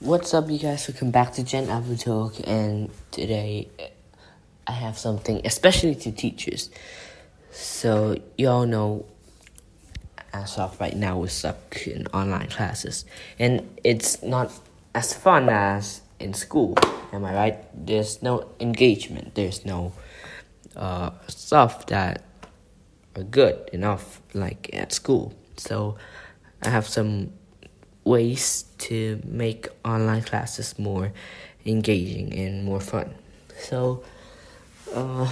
What's up, you guys? Welcome back to Gen Alpha Talk, and today I have something especially to teachers. So, you all know, as of right now, we're stuck in online classes, and it's not as fun as in school. Am I right? There's no engagement, there's no uh, stuff that are good enough, like at school. So, I have some ways to make online classes more engaging and more fun. So, uh,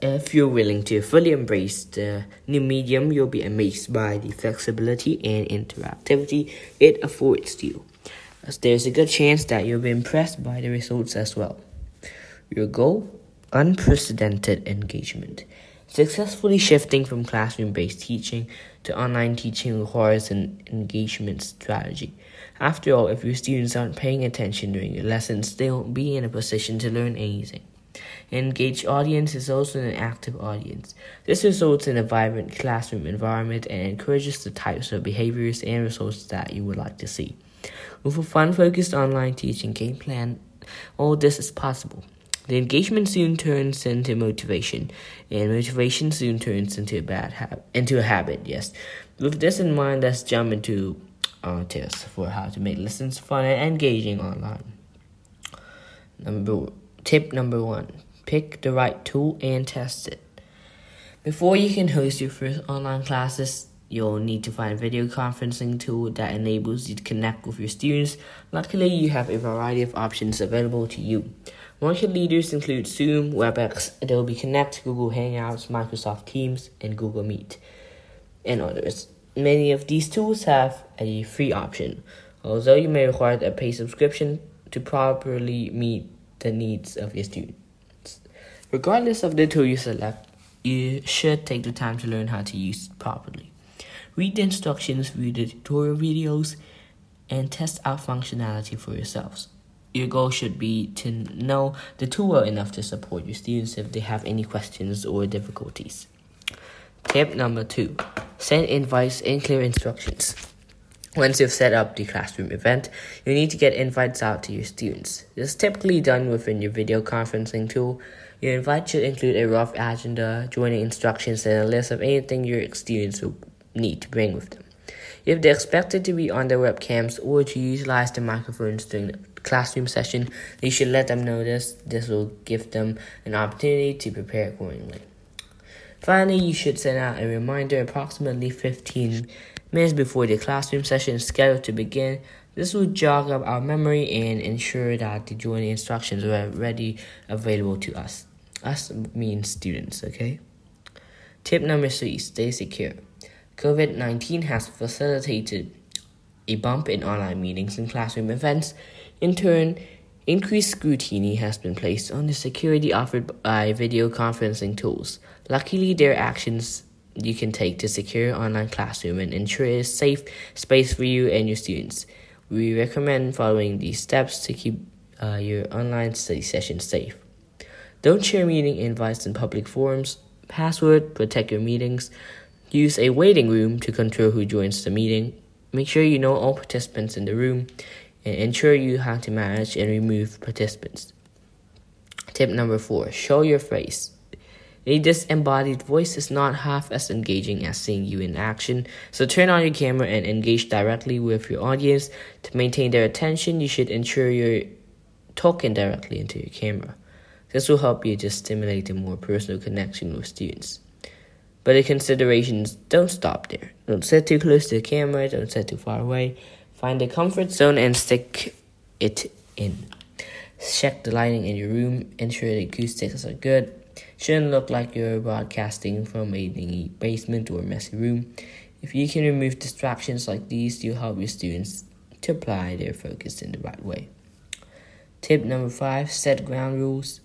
if you're willing to fully embrace the new medium, you'll be amazed by the flexibility and interactivity it affords you. There's a good chance that you'll be impressed by the results as well. Your goal? Unprecedented engagement. Successfully shifting from classroom based teaching to online teaching requires an engagement strategy. After all, if your students aren't paying attention during your lessons, they won't be in a position to learn anything. An engaged audience is also an active audience. This results in a vibrant classroom environment and encourages the types of behaviors and results that you would like to see. With a fun focused online teaching game plan, all this is possible. The engagement soon turns into motivation, and motivation soon turns into a bad habit. Into a habit, yes. With this in mind, let's jump into our tips for how to make lessons fun and engaging online. Number tip number one: pick the right tool and test it. Before you can host your first online classes, you'll need to find a video conferencing tool that enables you to connect with your students. Luckily, you have a variety of options available to you. Market leaders include Zoom, WebEx, Adobe Connect, Google Hangouts, Microsoft Teams, and Google Meet, and others. Many of these tools have a free option, although you may require a paid subscription to properly meet the needs of your students. Regardless of the tool you select, you should take the time to learn how to use it properly. Read the instructions, view the tutorial videos, and test out functionality for yourselves. Your goal should be to know the tool well enough to support your students if they have any questions or difficulties. Tip number two send invites and clear instructions. Once you've set up the classroom event, you need to get invites out to your students. This is typically done within your video conferencing tool. Your invite should include a rough agenda, joining instructions, and a list of anything your students will need to bring with them. If they're expected to be on their webcams or to utilize the microphones during the classroom session, you should let them know this. This will give them an opportunity to prepare accordingly. Finally, you should send out a reminder approximately 15 minutes before the classroom session is scheduled to begin. This will jog up our memory and ensure that the joining instructions are ready available to us. Us means students, okay? Tip number three stay secure. COVID 19 has facilitated a bump in online meetings and classroom events. In turn, increased scrutiny has been placed on the security offered by video conferencing tools. Luckily, there are actions you can take to secure online classroom and ensure a safe space for you and your students. We recommend following these steps to keep uh, your online study session safe. Don't share meeting invites in public forums. Password, protect your meetings. Use a waiting room to control who joins the meeting. Make sure you know all participants in the room and ensure you how to manage and remove participants. Tip number four show your face. A disembodied voice is not half as engaging as seeing you in action, so turn on your camera and engage directly with your audience. To maintain their attention, you should ensure you're talking directly into your camera. This will help you to stimulate a more personal connection with students. But the considerations don't stop there. Don't sit too close to the camera, don't sit too far away. Find a comfort zone and stick it in. Check the lighting in your room, ensure the acoustics are good. Shouldn't look like you're broadcasting from a dingy basement or messy room. If you can remove distractions like these, you'll help your students to apply their focus in the right way. Tip number five set ground rules.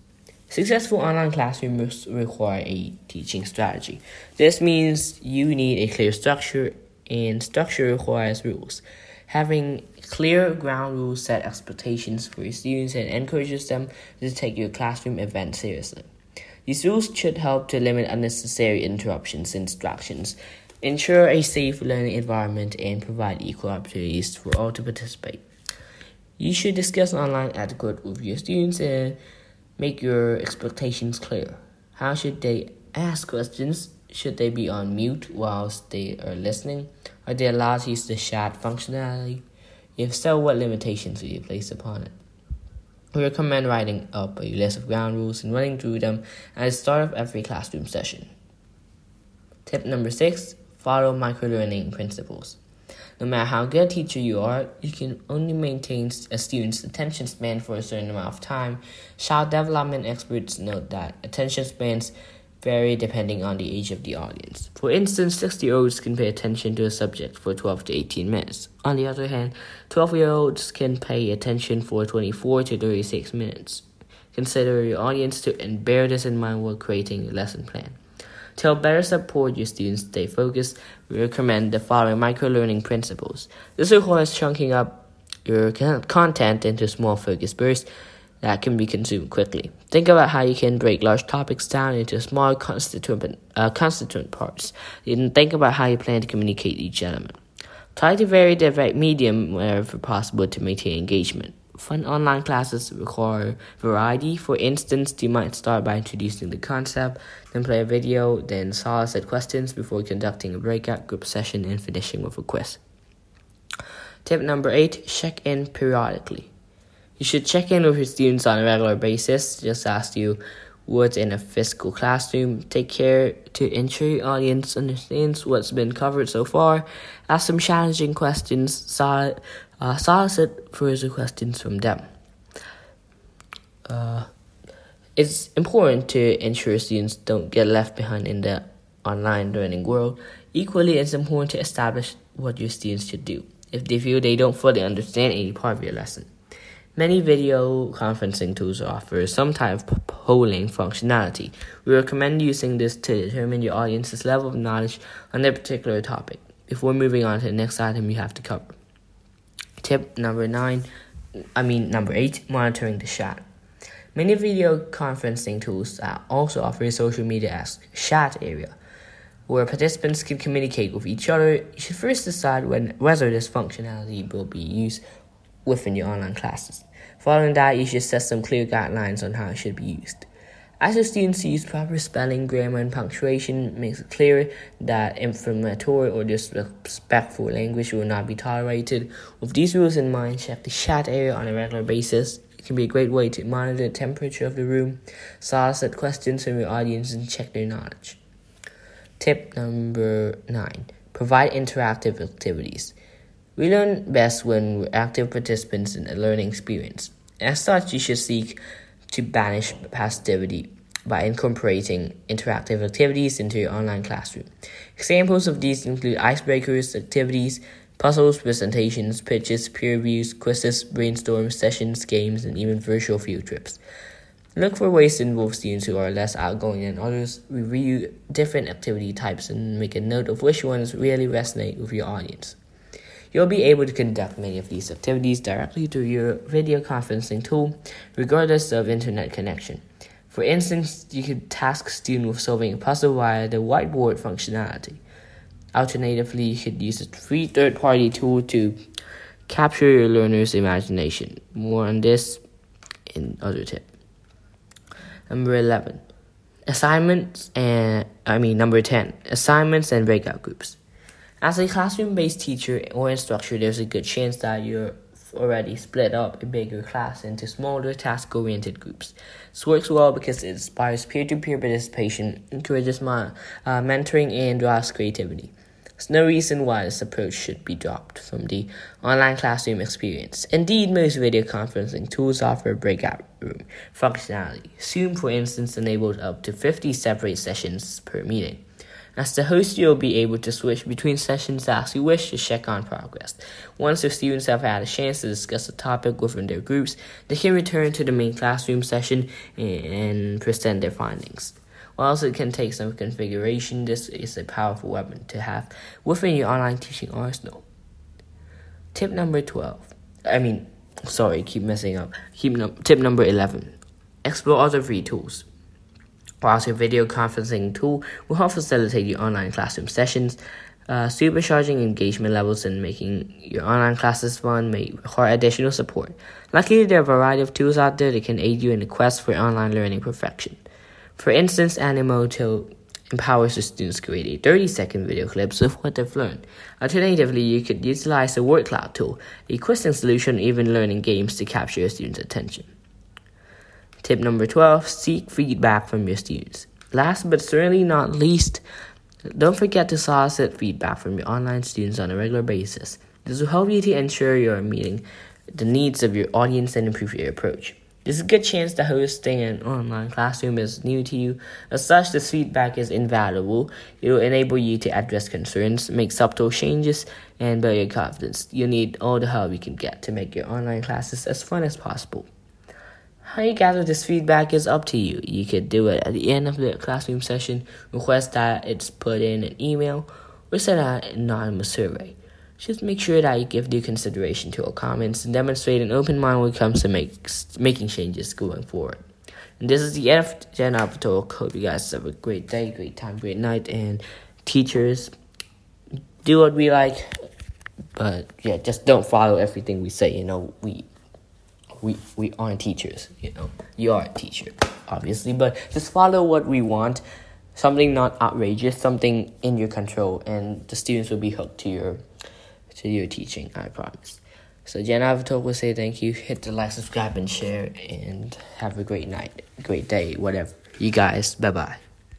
Successful online classrooms require a teaching strategy. This means you need a clear structure, and structure requires rules. Having clear ground rules set expectations for your students and encourages them to take your classroom event seriously. These rules should help to limit unnecessary interruptions and distractions, ensure a safe learning environment, and provide equal opportunities for all to participate. You should discuss online etiquette with your students and make your expectations clear. How should they ask questions? Should they be on mute whilst they are listening? Are they allowed to use the chat functionality? If so, what limitations will you place upon it? We recommend writing up a list of ground rules and running through them at the start of every classroom session. Tip number six follow microlearning principles. No matter how good a teacher you are, you can only maintain a student's attention span for a certain amount of time. Child development experts note that attention spans vary depending on the age of the audience. For instance, 60 year olds can pay attention to a subject for 12 to 18 minutes. On the other hand, 12 year olds can pay attention for 24 to 36 minutes. Consider your audience to and bear this in mind while creating a lesson plan. To better support your students stay focused, we recommend the following micro-learning principles. This requires chunking up your content into small focus bursts that can be consumed quickly. Think about how you can break large topics down into small constituent, uh, constituent parts. Then think about how you plan to communicate each element. Try to vary the right medium wherever possible to maintain engagement. Fun online classes require variety. For instance, you might start by introducing the concept, then play a video, then solicit questions before conducting a breakout group session and finishing with a quiz. Tip number eight check in periodically. You should check in with your students on a regular basis, just as you would in a physical classroom. Take care to ensure your audience understands what's been covered so far. Ask some challenging questions, solid, uh, solicit further questions from them. Uh, it's important to ensure students don't get left behind in the online learning world. Equally, it's important to establish what your students should do if they feel they don't fully understand any part of your lesson. Many video conferencing tools offer some type of polling functionality. We recommend using this to determine your audience's level of knowledge on their particular topic. Before moving on to the next item you have to cover. Tip number nine, I mean number eight, monitoring the chat. Many video conferencing tools also offer a social media as chat area where participants can communicate with each other. You should first decide when whether this functionality will be used within your online classes. Following that, you should set some clear guidelines on how it should be used. As your students use proper spelling, grammar, and punctuation, makes it clear that inflammatory or disrespectful language will not be tolerated. With these rules in mind, check the chat area on a regular basis. It can be a great way to monitor the temperature of the room, solicit questions from your audience, and check their knowledge. Tip number nine provide interactive activities. We learn best when we're active participants in a learning experience. As such, you should seek to banish passivity by incorporating interactive activities into your online classroom. Examples of these include icebreakers, activities, puzzles, presentations, pitches, peer reviews, quizzes, brainstorm sessions, games, and even virtual field trips. Look for ways to involve students who are less outgoing than others, review different activity types, and make a note of which ones really resonate with your audience. You'll be able to conduct many of these activities directly through your video conferencing tool, regardless of internet connection. For instance, you could task a student with solving a puzzle via the whiteboard functionality. Alternatively, you could use a free third party tool to capture your learner's imagination. More on this in other tip. Number 11. Assignments and I mean number 10. Assignments and breakout groups. As a classroom based teacher or instructor, there's a good chance that you're already split up a bigger class into smaller task oriented groups. This works well because it inspires peer to peer participation, encourages my, uh, mentoring, and drives creativity. There's no reason why this approach should be dropped from the online classroom experience. Indeed, most video conferencing tools offer breakout room functionality. Zoom, for instance, enables up to 50 separate sessions per meeting. As the host, you'll be able to switch between sessions as you wish to check on progress. Once the students have had a chance to discuss a topic within their groups, they can return to the main classroom session and present their findings. Whilst it can take some configuration, this is a powerful weapon to have within your online teaching arsenal. Tip number 12. I mean, sorry, keep messing up. Keep tip number 11. Explore other free tools. Whilst your video conferencing tool will help facilitate your online classroom sessions, Uh, supercharging engagement levels and making your online classes fun may require additional support. Luckily, there are a variety of tools out there that can aid you in the quest for online learning perfection. For instance, Animoto empowers the students to create a 30 second video clips of what they've learned. Alternatively, you could utilize the word cloud tool, a questing solution, even learning games to capture your students' attention. Tip number 12 seek feedback from your students. Last but certainly not least, don't forget to solicit feedback from your online students on a regular basis. This will help you to ensure you're meeting the needs of your audience and improve your approach. There's a good chance that hosting an online classroom is new to you. As such, this feedback is invaluable. It will enable you to address concerns, make subtle changes, and build your confidence. You need all the help you can get to make your online classes as fun as possible. How you gather this feedback is up to you. You could do it at the end of the classroom session, request that it's put in an email, or send out an anonymous survey. Just make sure that you give due consideration to our comments and demonstrate an open mind when it comes to make, making changes going forward. And this is the end of Gen Alpha Talk. Hope you guys have a great day, great time, great night, and teachers, do what we like, but yeah, just don't follow everything we say. You know, we we we aren't teachers you know. You are a teacher obviously but just follow what we want. Something not outrageous something in your control and the students will be hooked to your to your teaching i promise. So Gen Alpha Talk will say thank you. Hit the like subscribe and share and have a great night great day whatever. You guys bye bye